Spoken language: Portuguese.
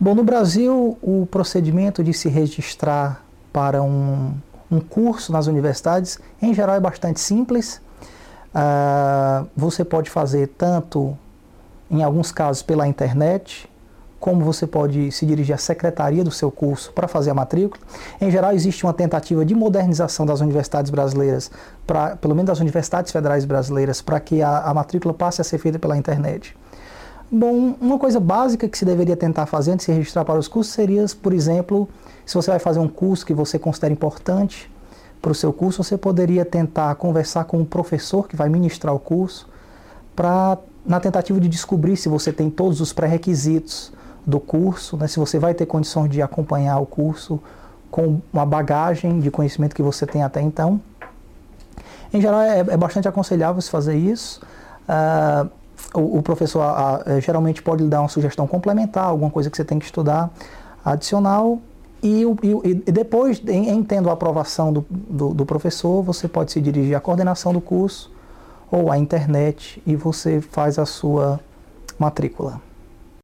Bom, no Brasil, o procedimento de se registrar para um, um curso nas universidades, em geral, é bastante simples. Uh, você pode fazer tanto, em alguns casos, pela internet, como você pode se dirigir à secretaria do seu curso para fazer a matrícula. Em geral, existe uma tentativa de modernização das universidades brasileiras, pra, pelo menos das universidades federais brasileiras, para que a, a matrícula passe a ser feita pela internet. Bom, uma coisa básica que se deveria tentar fazer antes de se registrar para os cursos seria, por exemplo, se você vai fazer um curso que você considera importante para o seu curso, você poderia tentar conversar com o professor que vai ministrar o curso, para na tentativa de descobrir se você tem todos os pré-requisitos do curso, né, se você vai ter condições de acompanhar o curso com uma bagagem de conhecimento que você tem até então. Em geral, é, é bastante aconselhável se fazer isso. Uh, o, professor uh, geralmente pode lhe dar uma sugestão complementar, alguma coisa que você tem que estudar adicional. E, e, e depois, em, em, tendo a aprovação do, do, do professor, você pode se dirigir à coordenação do curso ou à internet e você faz a sua matrícula.